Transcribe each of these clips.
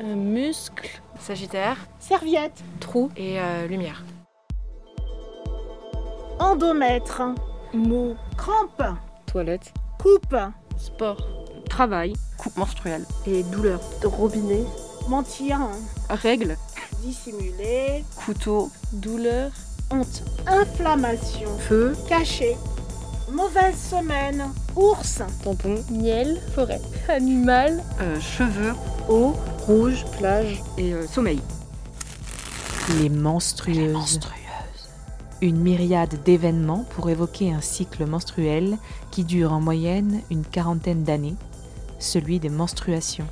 Euh, muscle. Sagittaire. Serviette. Trou et euh, lumière. Endomètre. Mot. Crampe. Toilette. Coupe. Sport. Travail. Coupe menstruelle. Et douleur. Robinet. Mentir. Règles. Dissimuler. Couteau. Douleur. Honte. Inflammation. Feu. Caché. Mauvaise semaine. Ours. Tampon. Miel. Forêt. Animal. Euh, cheveux. Eau. Rouge. Plage. Et euh, sommeil. Les menstrueuses. Une myriade d'événements pour évoquer un cycle menstruel qui dure en moyenne une quarantaine d'années, celui des menstruations.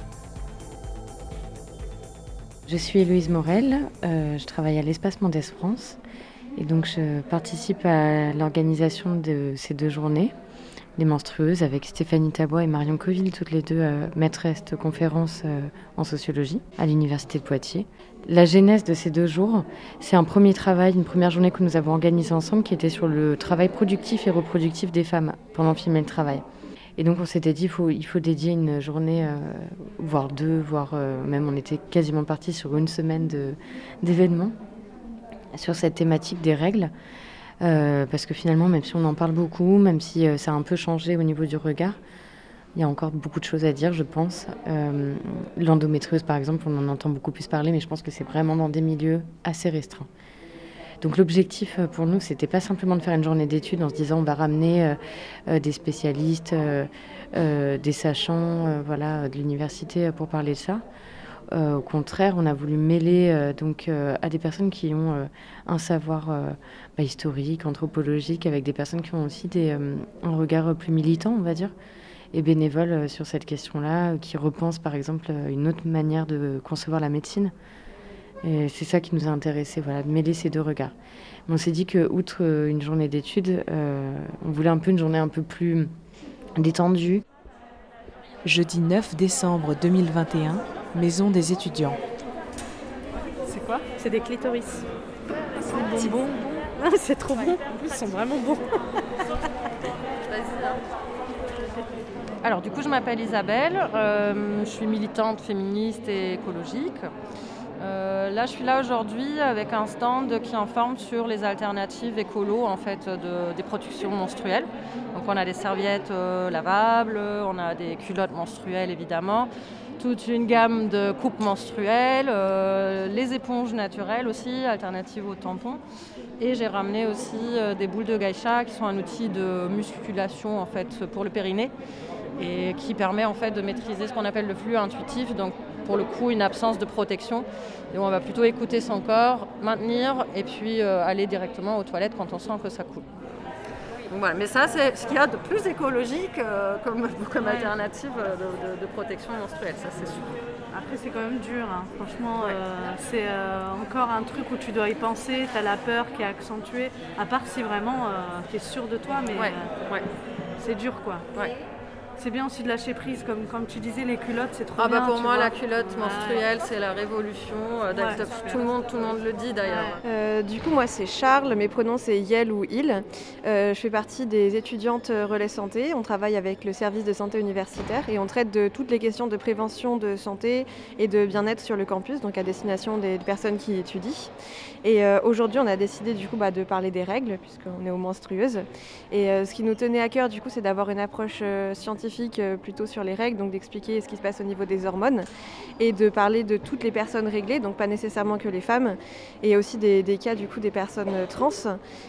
Je suis Louise Morel, euh, je travaille à l'Espace Mendès France et donc je participe à l'organisation de ces deux journées, les menstrueuses, avec Stéphanie Tabois et Marion Coville, toutes les deux euh, maîtresses de conférences euh, en sociologie à l'Université de Poitiers. La genèse de ces deux jours, c'est un premier travail, une première journée que nous avons organisée ensemble qui était sur le travail productif et reproductif des femmes pendant filmer le travail. Et donc on s'était dit il faut, dédier une journée, euh, voire deux, voire même on était quasiment parti sur une semaine d'événements sur cette thématique des règles. Euh, parce que finalement, même si on en parle beaucoup, même si euh, ça a un peu changé au niveau du regard, il y a encore beaucoup de choses à dire, je pense. Euh, L'endométriose, par exemple, on en entend beaucoup plus parler, mais je pense que c'est vraiment dans des milieux assez restreints. Donc l'objectif euh, pour nous, c'était pas simplement de faire une journée d'études en se disant on va ramener des spécialistes, des sachants, voilà, de l'université pour parler de ça. Euh, au contraire, on a voulu mêler euh, donc euh, à des personnes qui ont un savoir bah, historique, anthropologique, avec des personnes qui ont aussi des, un regard plus militant, on va dire, et bénévole euh, sur cette question-là, qui repensent par exemple une autre manière de concevoir la médecine. C'est ça qui nous a intéressés, voilà, de mêler ces deux regards. On s'est dit que, outre une journée d'études, on voulait un peu une journée un peu plus détendue. Jeudi 9 décembre 2021, Maison des étudiants. C'est quoi C'est des clitoris. C'est des bonbons. Ah, c'est trop bon. En plus, ils sont vraiment bons. Alors du coup je m'appelle Isabelle, euh, je suis militante féministe et écologique. Euh, là je suis là aujourd'hui avec un stand qui informe sur les alternatives écolo en fait de- des protections menstruelles. Donc on a des serviettes euh, lavables, on a des culottes menstruelles évidemment, toute une gamme de coupes menstruelles, euh, les éponges naturelles aussi, alternatives aux tampons. Et j'ai ramené aussi euh, des boules de gaïcha qui sont un outil de musculation en fait pour le périnée et qui permet en fait de maîtriser ce qu'on appelle le flux intuitif, donc pour le coup une absence de protection. Et on va plutôt écouter son corps, maintenir et puis euh, aller directement aux toilettes quand on sent que ça coule. Donc voilà. Mais ça c'est ce qu'il y a de plus écologique euh, comme, comme alternative euh, de, de- de protection menstruelle, ça c'est sûr. Après, c'est quand même dur. hein. Franchement, euh, c'est euh, encore un truc où tu dois y penser. Tu as la peur qui est accentuée. À part si vraiment tu es sûr de toi, mais ouais. c'est dur quoi. C'est bien aussi de lâcher prise, comme, comme tu disais, les culottes, c'est trop Ah bien. bah pour moi vois. la culotte Ouais. menstruelle c'est la révolution. euh, Ouais, tout le monde tout le monde le dit d'ailleurs. Euh, du coup, moi, c'est Charles. Mes pronoms, c'est Yel ou Il. Euh, je fais partie des étudiantes Relais Santé. On travaille avec le service de santé universitaire et on traite de toutes les questions de prévention de santé et de bien-être sur le campus, donc à destination des personnes qui étudient. Et euh, aujourd'hui, on a décidé du coup bah, de parler des règles, puisqu'on est aux menstrueuses. Et euh, ce qui nous tenait à cœur, du coup, c'est d'avoir une approche euh, euh, plutôt sur les règles, donc d'expliquer ce qui se passe au niveau des hormones et de parler de toutes les personnes réglées, donc pas nécessairement que les femmes, et aussi des, cas du coup des personnes trans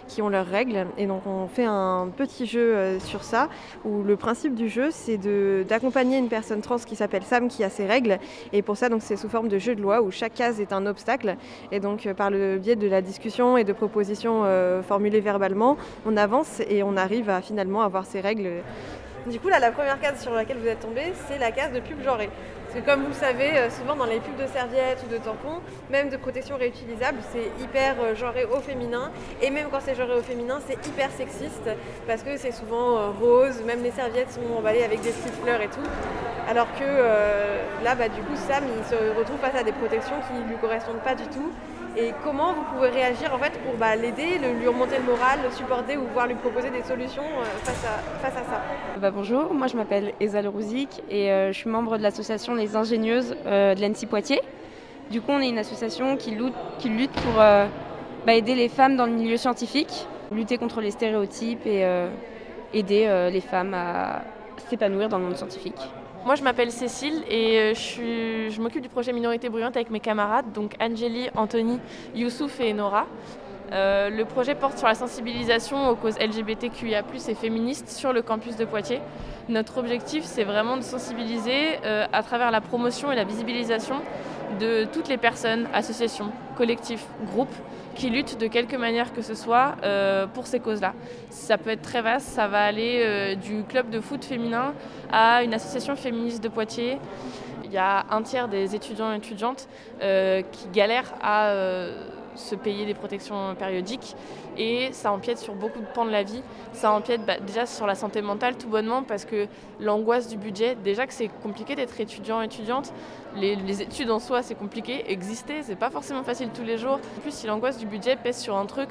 qui ont leurs règles. Et donc on fait un petit jeu euh, sur ça, où le principe du jeu c'est d'accompagner une personne trans qui s'appelle Sam qui a ses règles. Et pour ça donc c'est sous forme de jeu de loi où chaque case est un obstacle. Et donc euh, par le biais de la discussion et de propositions euh, formulées verbalement, on avance et on arrive à finalement avoir ses règles. Du coup là la première case sur laquelle vous êtes tombé c'est la case de pub genrée. Parce que comme vous le savez, euh, souvent dans les pubs de serviettes ou de tampons, même de protection réutilisable, c'est hyper euh, genré au féminin. Et même quand c'est genré au féminin, c'est hyper sexiste parce que c'est souvent euh, rose, même les serviettes sont emballées avec des petites fleurs et tout. Alors que là, bah, du coup, Sam, il se retrouve face à des protections qui lui correspondent pas du tout. Et comment vous pouvez réagir en fait pour bah, l'aider, lui remonter le moral, le supporter ou voire lui proposer des solutions euh, face, à, face à ça? Bah, bonjour, moi je m'appelle Eza Rouzic et euh, je suis membre de l'association Les Ingénieuses euh, de l'ENSI Poitiers. Du coup, on est une association qui lutte, qui lutte pour bah, aider les femmes dans le milieu scientifique, lutter contre les stéréotypes et aider les femmes à s'épanouir dans le monde scientifique. Moi, je m'appelle Cécile et euh, je, m'occupe du projet Minorité Bruyante avec mes camarades, donc Angélie, Anthony, Youssouf et Nora. Euh, le projet porte sur la sensibilisation aux causes LGBTQIA+, et féministes sur le campus de Poitiers. Notre objectif, c'est vraiment de sensibiliser euh, à travers la promotion et la visibilisation de toutes les personnes, associations, collectifs, groupes qui luttent de quelque manière que ce soit euh, pour ces causes-là. Ça peut être très vaste, ça va aller du club de foot féminin à une association féministe de Poitiers. Il y a un tiers des étudiants et étudiantes qui galèrent à se payer des protections périodiques et ça empiète sur beaucoup de pans de la vie. Ça empiète bah, déjà sur la santé mentale tout bonnement parce que l'angoisse du budget, déjà que c'est compliqué d'être étudiant étudiante, les, études en soi c'est compliqué, exister c'est pas forcément facile tous les jours. En plus si l'angoisse du budget pèse sur un truc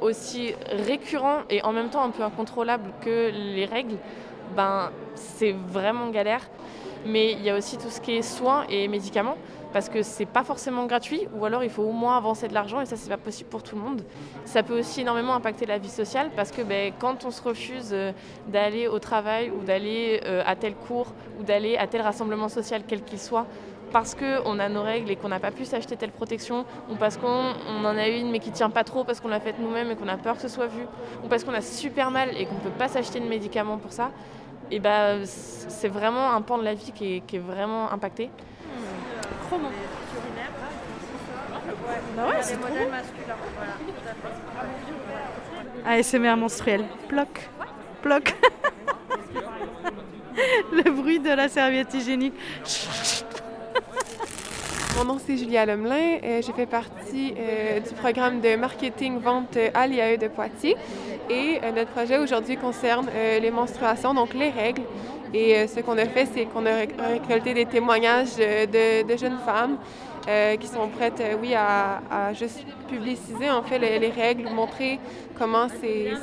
aussi récurrent et en même temps un peu incontrôlable que les règles, ben c'est vraiment galère. Mais il y a aussi tout ce qui est soins et médicaments parce que c'est pas forcément gratuit ou alors il faut au moins avancer de l'argent et ça c'est pas possible pour tout le monde. Ça peut aussi énormément impacter la vie sociale parce que ben, quand on se refuse euh, d'aller au travail ou d'aller euh, à tel cours ou d'aller à tel rassemblement social quel qu'il soit parce qu'on a nos règles et qu'on n'a pas pu s'acheter telle protection, ou parce qu'on on en a une mais qui tient pas trop parce qu'on l'a faite nous-mêmes et qu'on a peur que ce soit vu, ou parce qu'on a super mal et qu'on ne peut pas s'acheter de médicaments pour ça, et ben c'est vraiment un pan de la vie qui est vraiment impacté. Chromo. Bah ouais, c'est trop bon. ASMR menstruel. Ploc. Ploc. Le bruit de la serviette hygiénique. Mon nom c'est Julia Lemelin. Euh, J'ai fait partie euh, du programme de marketing vente euh, à l'IAE de Poitiers. Et euh, notre projet aujourd'hui concerne les menstruations, donc les règles. Et euh, ce qu'on a fait, c'est qu'on a ré- récolté des témoignages euh, de, jeunes femmes euh, qui sont prêtes, oui, à, juste publiciser en fait les, les règles, montrer comment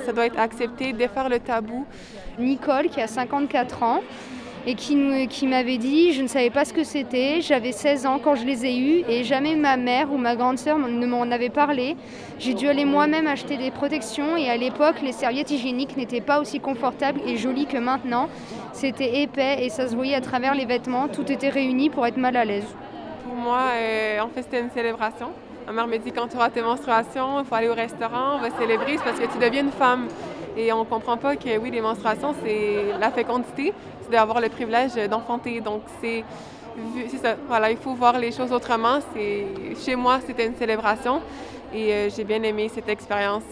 ça doit être accepté, défaire le tabou. Nicole qui a 54 ans et qui, m'avait dit je ne savais pas ce que c'était, j'avais 16 ans quand je les ai eus et jamais ma mère ou ma grande sœur ne m'en avait parlé. J'ai dû aller moi-même acheter des protections et à l'époque les serviettes hygiéniques n'étaient pas aussi confortables et jolies que maintenant. C'était épais et ça se voyait à travers les vêtements, tout était réuni pour être mal à l'aise. Pour moi, euh, en fait, c'était une célébration. Ma mère me dit quand tu auras tes menstruations, il faut aller au restaurant, on va célébrer, c'est parce que tu deviens une femme. Et on ne comprend pas que oui, les menstruations, c'est la fécondité, c'est d'avoir le privilège d'enfanter. Donc, c'est ça. Voilà, il faut voir les choses autrement. Chez moi, c'était une célébration et euh, j'ai bien aimé cette expérience.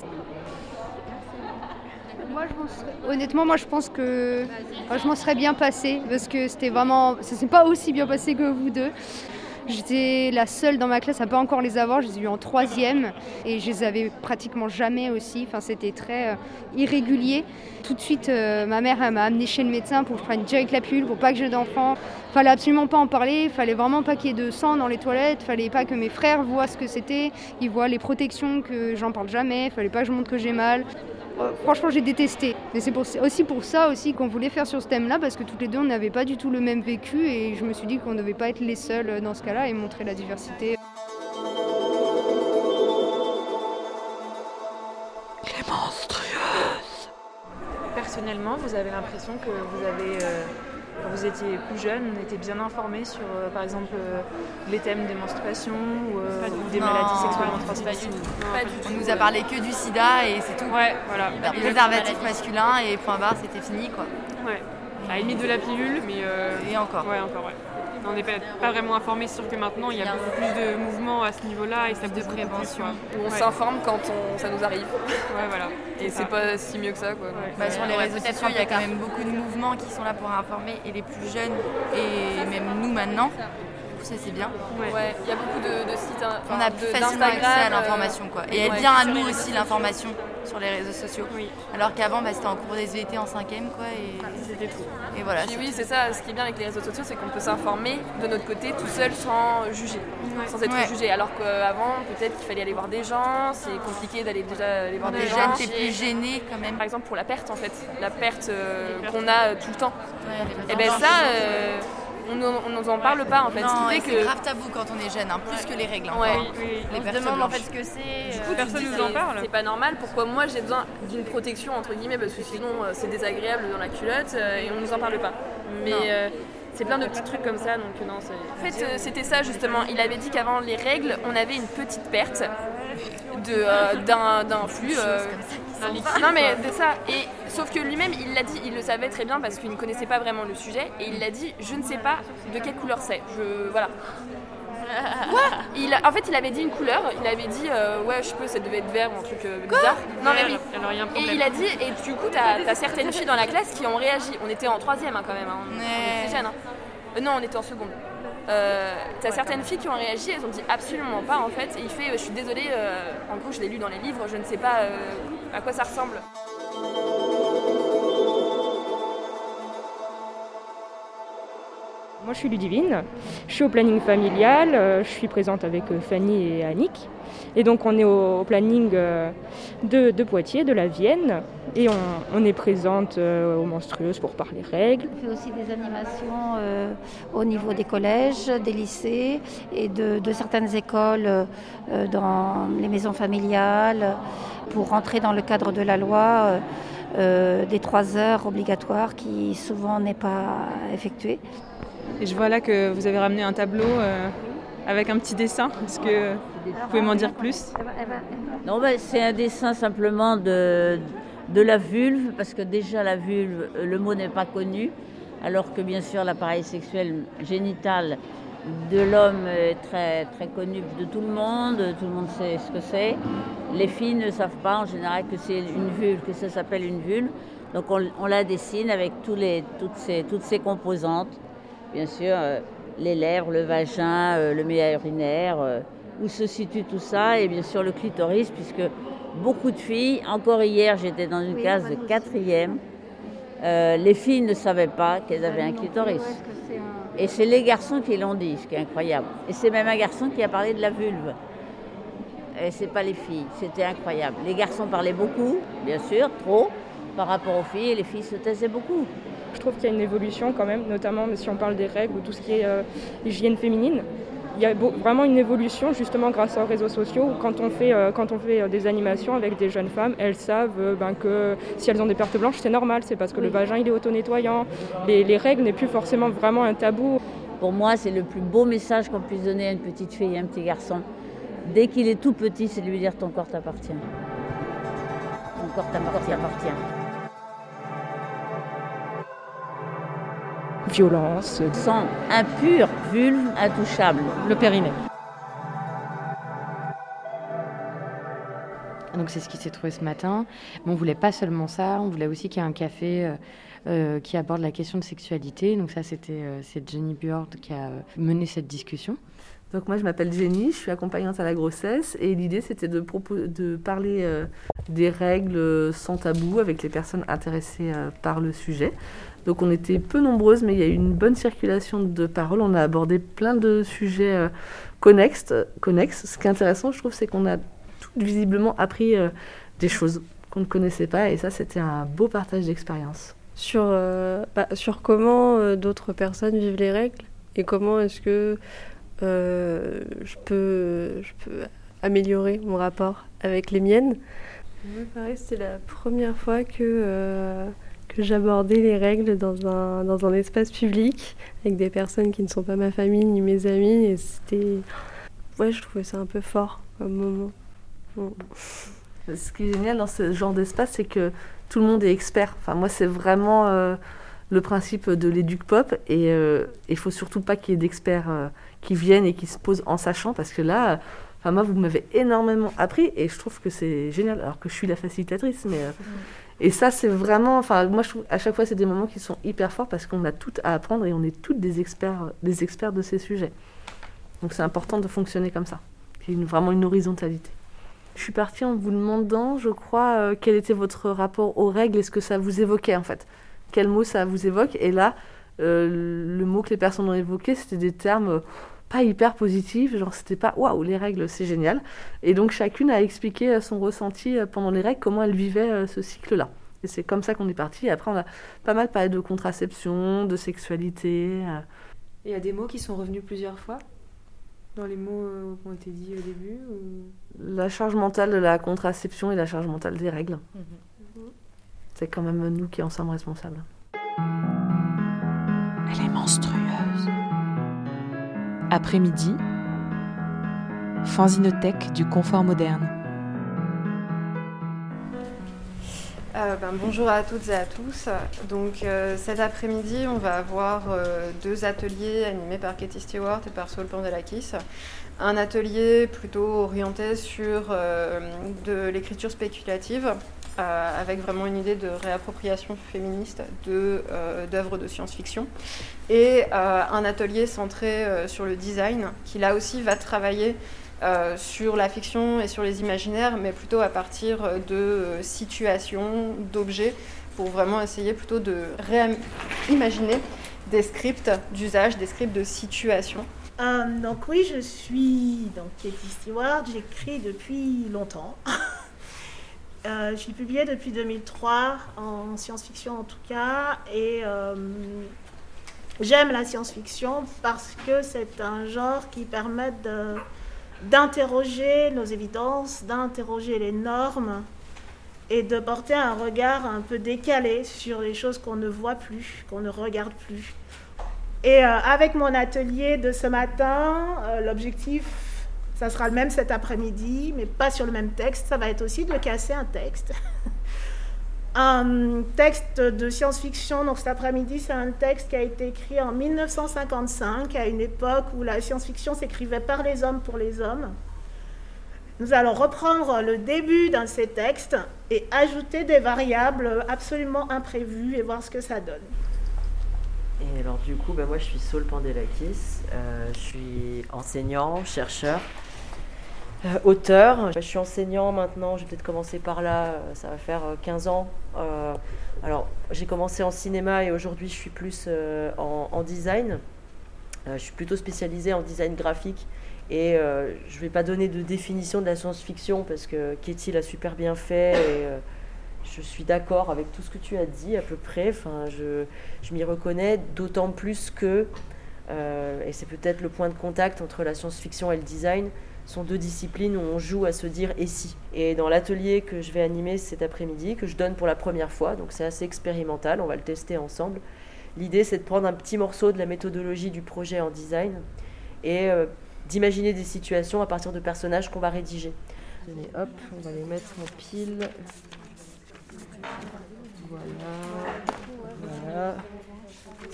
Honnêtement, moi je pense que je m'en serais bien passé parce que c'était vraiment. Ça s'est pas aussi bien passé que vous deux. J'étais la seule dans ma classe à pas encore les avoir. Je les ai eu en troisième et je les avais pratiquement jamais aussi. Enfin, c'était très euh, irrégulier. Tout de suite, euh, ma mère m'a amenée chez le médecin pour que je prenne direct la pilule pour pas que j'ai d'enfants. Fallait absolument pas en parler. Fallait vraiment pas qu'il y ait de sang dans les toilettes. Fallait pas que mes frères voient ce que c'était. Ils voient les protections que j'en parle jamais. Fallait pas que je montre que j'ai mal. Franchement, j'ai détesté. Et c'est aussi pour ça aussi qu'on voulait faire sur ce thème-là, parce que toutes les deux, on n'avait pas du tout le même vécu, et je me suis dit qu'on ne devait pas être les seuls euh, dans ce cas-là et montrer la diversité. Les monstrueuses. Personnellement, vous avez l'impression que vous avez, euh, quand vous étiez plus jeune, était bien informé sur, euh, par exemple, euh, les thèmes des menstruations ou, euh, ou des Non, maladies sexuellement transmissibles. On nous a parlé que du sida et c'est tout. Ouais, voilà. Préservatif masculin et point barre, c'était fini quoi. Ouais. À la limite de la pilule, mais. euh, Et encore. Ouais, encore, ouais. On n'est pas, pas vraiment informé, sauf que maintenant il y a beaucoup plus de mouvements à ce niveau-là et ça bouge plus, quoi. On Ouais. s'informe quand on- ça nous arrive. Ouais, voilà. Et c'est pas si mieux que ça, quoi. Bah, sur les Ouais, réseaux sociaux, il y a quand même beaucoup de mouvements qui sont là pour informer et les plus jeunes et même nous maintenant. Ça c'est bien. Ouais, il y a beaucoup de, de sites. hein, On a plus facilement accès à d'Instagram, l'information quoi. euh, Et elle vient à nous aussi l'information sur les réseaux sociaux. Alors qu'avant bah, c'était en cours SVT en cinquième quoi. Et, C'était tout. et voilà. Oui, c'est ça. Ce qui est bien avec les réseaux sociaux, c'est qu'on peut s'informer de notre côté tout seul sans juger, sans être Ouais. jugé. Alors qu'avant, peut-être qu'il fallait aller voir des gens. C'est compliqué d'aller déjà aller voir des Déjà, gens. t'es plus gêné quand même. Par exemple, pour la perte, en fait, la perte euh, qu'on a euh, tout le temps. Et ben pertes. ça, euh, on nous- en parle pas en fait. Non, ce qui et fait c'est que grave tabou quand on est jeune, hein, plus que les règles. Ouais. Les On se personnes demande en fait ce que c'est. Du euh, coup, personne nous en c'est- parle. C'est pas normal. Pourquoi moi j'ai besoin d'une protection entre guillemets parce que sinon euh, c'est désagréable dans la culotte euh, et on nous en parle pas. Mais euh, c'est plein de petits trucs comme ça donc non. c'est- En fait, euh, c'était ça justement. Il avait dit qu'avant les règles, on avait une petite perte de euh, d'un d'un flux. euh, non mais de ça. Et sauf que lui-même, il l'a dit, il le savait très bien parce qu'il ne connaissait pas vraiment le sujet et il l'a dit. Je ne sais pas de quelle couleur c'est. Je voilà. Quoi? Il a- En fait, il avait dit une couleur. Il avait dit euh, ouais, je peux, ça devait être vert ou un truc euh, bizarre. Non mais oui. Alors, il y a un Et il a dit, et du coup, t'as as certaines filles dans la classe qui ont réagi. On était en troisième hein, quand même, hein. on était hein. Euh, non, on était en seconde. T'as certaines filles qui ont réagi, elles ont dit absolument pas en fait. Et il fait, je suis désolée, en gros, je l'ai lu dans les livres, je ne sais pas à quoi ça ressemble. Moi, je suis Ludivine. Je suis au planning familial. euh, Je suis présente avec euh, Fanny et Annick. Et donc, on est au, planning euh, de, de Poitiers, de la Vienne. Et on, on est présente aux menstrueuses pour parler règles. On fait aussi des animations euh, au niveau des collèges, des lycées et de, de certaines écoles euh, dans les maisons familiales pour rentrer dans le cadre de la loi euh, euh, des trois heures obligatoires qui souvent n'est pas effectuée. Et je vois là que vous avez ramené un tableau euh, avec un petit dessin. Est-ce que vous pouvez m'en dire plus? Non, ben, c'est un dessin simplement de, de la vulve, parce que déjà la vulve, le mot n'est pas connu, alors que bien sûr l'appareil sexuel génital de l'homme est très, très connu de tout le monde, tout le monde sait ce que c'est. Les filles ne savent pas en général que c'est une vulve, que ça s'appelle une vulve. Donc on, on la dessine avec tous les, toutes, ces, toutes ces composantes. Bien sûr, euh, les lèvres, le vagin, euh, le méa urinaire, euh, où se situe tout ça, et bien sûr le clitoris, puisque beaucoup de filles, encore hier j'étais dans une classe de quatrième, les filles ne savaient pas qu'elles avaient un clitoris. Et c'est les garçons qui l'ont dit, ce qui est incroyable. Et c'est même un garçon qui a parlé de la vulve. Et c'est pas les filles, c'était incroyable. Les garçons parlaient beaucoup, bien sûr, trop, par rapport aux filles, et les filles se taisaient beaucoup. Je trouve qu'il y a une évolution quand même, notamment si on parle des règles ou tout ce qui est euh, hygiène féminine. Il y a vraiment une évolution justement grâce aux réseaux sociaux où quand on fait, euh, quand on fait euh, des animations avec des jeunes femmes, elles savent euh, ben, que si elles ont des pertes blanches, c'est normal, c'est parce que le vagin il est auto-nettoyant. Les, les règles n'est plus forcément vraiment un tabou. Pour moi, c'est le plus beau message qu'on puisse donner à une petite fille et à un petit garçon. Dès qu'il est tout petit, c'est de lui dire ton corps t'appartient. Ton corps t'appartient. appartient. Violence. Sang impur, vulve, intouchable. Le périnée. Donc c'est ce qui s'est trouvé ce matin. Mais on voulait pas seulement ça, on voulait aussi qu'il y ait un café euh, euh, qui aborde la question de sexualité. Donc ça c'était euh, c'est Jenny Bjord qui a mené cette discussion. Donc moi je m'appelle Jenny, je suis accompagnante à la grossesse et l'idée c'était de, parler euh, des règles euh, sans tabou avec les personnes intéressées euh, par le sujet. Donc on était peu nombreuses mais il y a eu une bonne circulation de paroles, on a abordé plein de sujets euh, connexes. Ce qui est intéressant je trouve c'est qu'on a visiblement appris des choses qu'on ne connaissait pas et ça c'était un beau partage d'expérience. sur, bah, comment d'autres personnes vivent les règles et comment est-ce que euh, je, peux, je peux améliorer mon rapport avec les miennes. Pareil, c'était la première fois que, euh, que j'abordais les règles dans un, dans un espace public avec des personnes qui ne sont pas ma famille ni mes amis et c'était... Ouais, je trouvais ça un peu fort comme moment. Bon. Ce qui est génial dans ce genre d'espace, c'est que tout le monde est expert. Enfin, moi, c'est vraiment euh, le principe de l'éduc pop. Et euh, il faut surtout pas qu'il y ait d'experts euh, qui viennent et qui se posent en sachant, parce que là, euh, enfin, moi, vous m'avez énormément appris et je trouve que c'est génial. Alors que je suis la facilitatrice, mais euh, Et ça, c'est vraiment, enfin, moi, je trouve à chaque fois, c'est des moments qui sont hyper forts parce qu'on a tout à apprendre et on est toutes des experts, des experts de ces sujets. Donc, c'est important de fonctionner comme ça. Il y a vraiment une horizontalité. Je suis partie en vous demandant, je crois, euh, quel était votre rapport aux règles et ce que ça vous évoquait en fait. Quel mot ça vous évoque Et là, euh, le mot que les personnes ont évoqué, c'était des termes euh, pas hyper positifs, genre c'était pas waouh, les règles c'est génial. Et donc chacune a expliqué son ressenti pendant les règles, comment elle vivait ce cycle-là. Et c'est comme ça qu'on est parti. Et après, on a pas mal parlé de contraception, de sexualité. Il y a des mots qui sont revenus plusieurs fois dans les mots qui ont été dits au début La charge mentale de la contraception et la charge mentale des règles. Mhm. C'est quand même nous qui en sommes responsables. Elle est monstrueuse. Après-midi, fanzinothèque du confort moderne. Euh, ben, bonjour à toutes et à tous. Donc euh, cet après-midi, on va avoir euh, deux ateliers animés par Katie Stewart et par Saul Pandelakis. Un atelier plutôt orienté sur de l'écriture spéculative, avec vraiment une idée de réappropriation féministe d'œuvres de, science-fiction. Et un atelier centré sur le design, qui là aussi va travailler euh, sur la fiction et sur les imaginaires, mais plutôt à partir de euh, situations, d'objets, pour vraiment essayer plutôt de réimaginer des scripts d'usage, des scripts de situation. Euh, donc oui, je suis donc Katie Stewart, j'écris depuis longtemps. euh, j'ai publié depuis 2003 en science-fiction en tout cas, et j'aime la science-fiction parce que c'est un genre qui permet d'interroger nos évidences, d'interroger les normes et de porter un regard un peu décalé sur les choses qu'on ne voit plus, qu'on ne regarde plus. Et euh, avec mon atelier de ce matin, euh, l'objectif, ça sera le même cet après-midi, mais pas sur le même texte, ça va être aussi de casser un texte. un texte de science-fiction. Donc cet après-midi, c'est un texte qui a été écrit en 1955, à une époque où la science-fiction s'écrivait par les hommes pour les hommes. Nous allons reprendre le début d'un de ces textes et ajouter des variables absolument imprévues et voir ce que ça donne. Et alors du coup, ben moi je suis Saul Pandelakis, euh, je suis enseignant, chercheur euh, auteur. Je suis enseignant maintenant, je vais peut-être commencer par là, euh, ça va faire 15 euh, ans. alors, j'ai commencé en cinéma et aujourd'hui je suis plus en, design. je suis plutôt spécialisée en design graphique et je ne vais pas donner de définition de la science-fiction parce que Katie l'a super bien fait et je suis d'accord avec tout ce que tu as dit à peu près. Enfin, je, je m'y reconnais d'autant plus que, et c'est peut-être le point de contact entre la science-fiction et le design, sont deux disciplines où on joue à se dire et si? Et dans l'atelier que je vais animer cet après-midi, que je donne pour la première fois, donc c'est assez expérimental, on va le tester ensemble. L'idée c'est de prendre un petit morceau de la méthodologie du projet en design et euh, d'imaginer des situations à partir de personnages qu'on va rédiger. Allez, hop, on va les mettre en pile. Voilà. Voilà.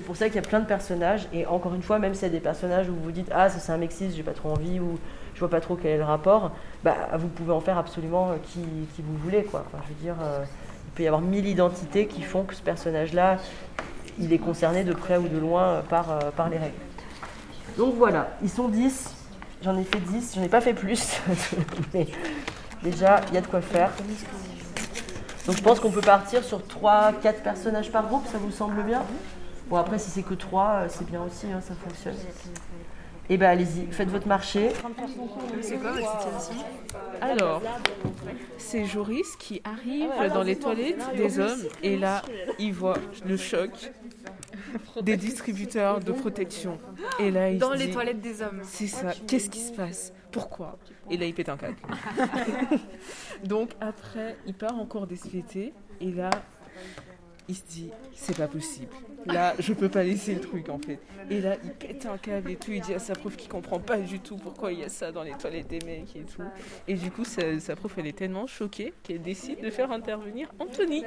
C'est pour ça qu'il y a plein de personnages et encore une fois, même s'il y a des personnages où vous vous dites ah ça c'est un mexiste, j'ai pas trop envie ou vois pas trop quel est le rapport, bah, vous pouvez en faire absolument euh, qui, qui vous voulez. Quoi. je veux dire, euh, il peut y avoir mille identités qui font que ce personnage-là, il est concerné de près ou de loin euh, par, par les règles. Donc voilà, ils sont 10, j'en ai fait 10, j'en ai pas fait plus, mais déjà, il y a de quoi faire. Donc je pense qu'on peut partir sur 3-4 personnages par groupe, ça vous semble bien? Bon après si c'est que 3, c'est bien aussi, hein, ça fonctionne. Eh bien, allez-y, faites votre marché. C'est quoi votre situation? Alors, c'est Joris qui arrive dans les toilettes des hommes et là, il voit le choc des distributeurs de protection. Et là, il dans les toilettes des hommes. C'est ça. Qu'est-ce qui se passe? Pourquoi? Et là, il pète un câble. Donc après, il part encore des et là, il se dit c'est pas possible. Là, je peux pas laisser le truc en fait. Et là, il pète un câble et tout. Il dit à sa prof qu'il comprend pas du tout pourquoi il y a ça dans les toilettes des mecs et tout. Et du coup, sa, sa prof, elle est tellement choquée qu'elle décide de faire intervenir Anthony,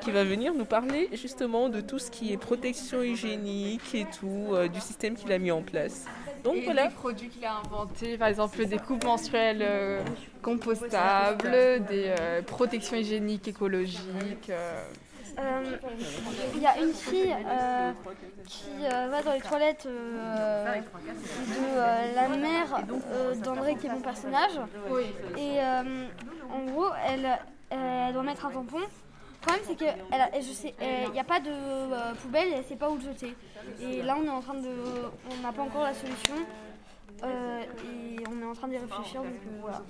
qui va venir nous parler justement de tout ce qui est protection hygiénique et tout, euh, du système qu'il a mis en place. Donc et voilà. des produits qu'il a inventés, par exemple des coupes menstruelles euh, compostables, des euh, protections hygiéniques écologiques. Euh. Il y a une fille euh, qui euh, va dans les toilettes de la mère d'André, qui est mon personnage. Et en gros, elle, doit mettre un tampon. Le problème, c'est qu'il n'y a pas de poubelle et elle ne sait pas où le jeter. Et là, on est en train de. On n'a pas encore la solution. Euh, et on est en train d'y réfléchir. Donc euh, voilà.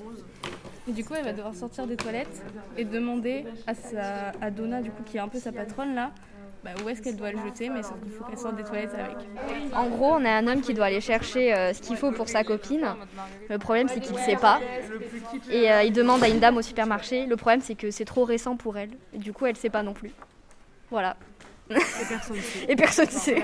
Et du coup, elle va devoir sortir des toilettes et demander à, sa, à Donna, du coup, qui est un peu sa patronne là, bah, où est-ce qu'elle doit le jeter, mais sauf qu'il faut qu'elle sorte des toilettes avec. En gros, on a un homme qui doit aller chercher euh, ce qu'il faut pour sa copine. Le problème, c'est qu'il ne sait pas. Et euh, il demande à une dame au supermarché. Le problème, c'est que c'est trop récent pour elle. Et du coup, elle ne sait pas non plus. Voilà. Et personne ne sait. Et personne ne sait.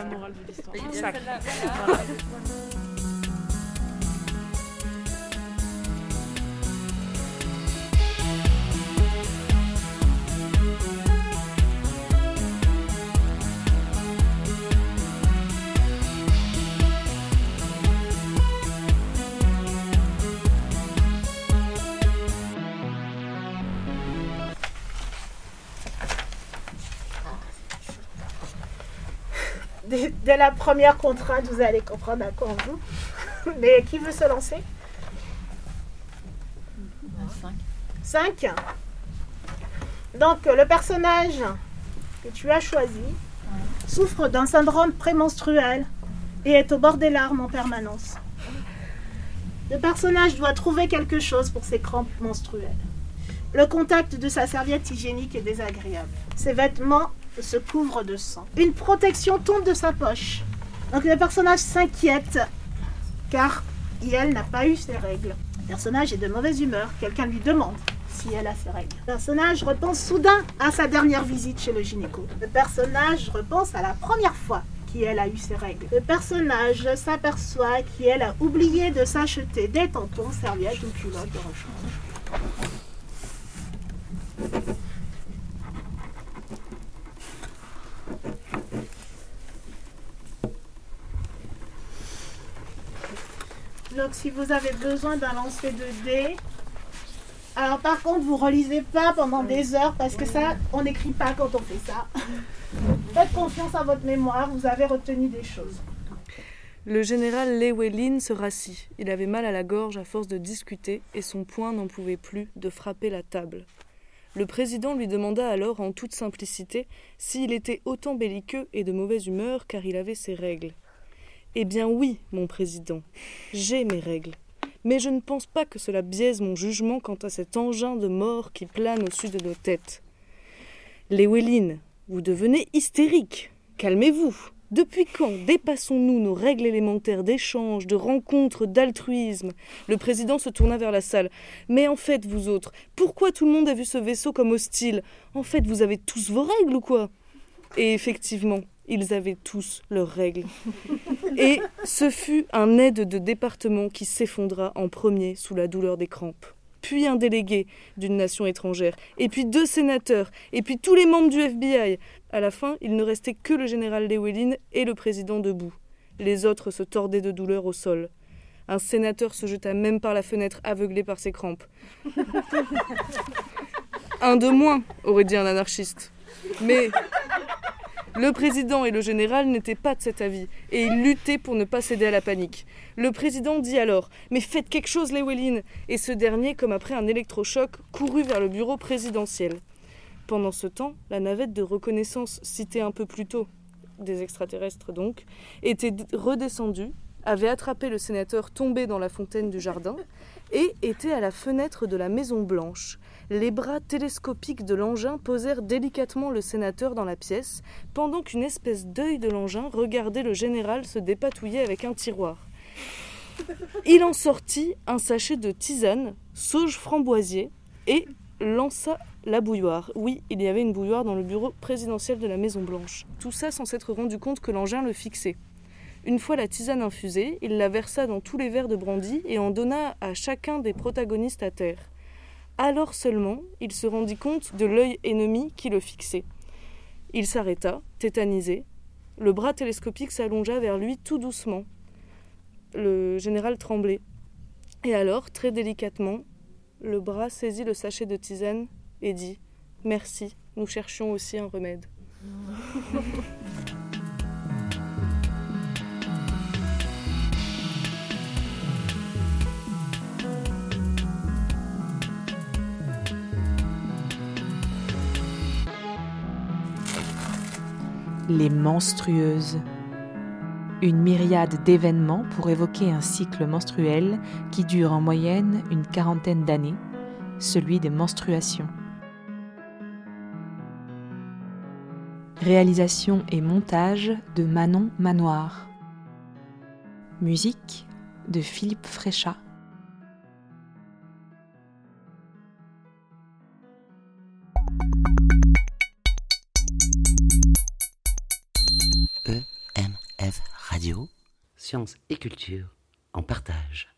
Dès, la première contrainte, vous allez comprendre à quoi on joue. Mais qui veut se lancer? 5. Donc, le personnage que tu as choisi souffre d'un syndrome prémenstruel et est au bord des larmes en permanence. Le personnage doit trouver quelque chose pour ses crampes menstruelles. Le contact de sa serviette hygiénique est désagréable. Ses vêtements se couvrent de sang. Une protection tombe de sa poche. Donc le personnage s'inquiète car elle n'a pas eu ses règles. Le personnage est de mauvaise humeur. Quelqu'un lui demande si elle a ses règles. Le personnage repense soudain à sa dernière visite chez le gynéco. Le personnage repense à la première fois qu'elle a eu ses règles. Le personnage s'aperçoit qu'elle a oublié de s'acheter des tampons, serviettes ou culottes de rechange. Donc si vous avez besoin d'un lancer de dés, alors par contre vous relisez pas pendant des heures parce que ça on n'écrit pas quand on fait ça. Faites confiance à votre mémoire, vous avez retenu des choses. Le général Llewellyn se rassit. Il avait mal à la gorge à force de discuter et son poing n'en pouvait plus de frapper la table. Le président lui demanda alors en toute simplicité s'il était autant belliqueux et de mauvaise humeur car il avait ses règles. Eh bien oui, mon président, j'ai mes règles. Mais je ne pense pas que cela biaise mon jugement quant à cet engin de mort qui plane au-dessus de nos têtes. Llewellyn, vous devenez hystérique. Calmez-vous. Depuis quand dépassons-nous nos règles élémentaires d'échange, de rencontre, d'altruisme? Le président se tourna vers la salle. Mais en fait, vous autres, pourquoi tout le monde a vu ce vaisseau comme hostile? En fait, vous avez tous vos règles ou quoi? Et effectivement, ils avaient tous leurs règles. Et ce fut un aide de département qui s'effondra en premier sous la douleur des crampes. Puis un délégué d'une nation étrangère, et puis deux sénateurs, et puis tous les membres du FBI. À la fin, il ne restait que le général Llewellyn et le président debout. Les autres se tordaient de douleur au sol. Un sénateur se jeta même par la fenêtre, aveuglé par ses crampes. Un de moins, aurait dit un anarchiste. Mais le président et le général n'étaient pas de cet avis, et ils luttaient pour ne pas céder à la panique. Le président dit alors Mais faites quelque chose, Llewellyn Et ce dernier, comme après un électrochoc, courut vers le bureau présidentiel. Pendant ce temps, la navette de reconnaissance citée un peu plus tôt, des extraterrestres donc, était redescendue, avait attrapé le sénateur tombé dans la fontaine du jardin, et était à la fenêtre de la Maison Blanche. Les bras télescopiques de l'engin posèrent délicatement le sénateur dans la pièce, pendant qu'une espèce d'œil de l'engin regardait le général se dépatouiller avec un tiroir. Il en sortit un sachet de tisane, sauge framboisier, et lança La bouilloire. Oui, il y avait une bouilloire dans le bureau présidentiel de la Maison Blanche. Tout ça sans s'être rendu compte que l'engin le fixait. Une fois la tisane infusée, il la versa dans tous les verres de brandy et en donna à chacun des protagonistes à terre. Alors seulement, il se rendit compte de l'œil ennemi qui le fixait. Il s'arrêta, tétanisé. Le bras télescopique s'allongea vers lui tout doucement. Le général tremblait. Et alors, très délicatement, le bras saisit le sachet de tisane et dit Merci, nous cherchions aussi un remède. Les menstrueuses. Une myriade d'événements pour évoquer un cycle menstruel qui dure en moyenne une quarantaine d'années, celui des menstruations. Réalisation et montage de Manon Manoir. Musique de Philippe Fréchat. Sciences et culture en partage.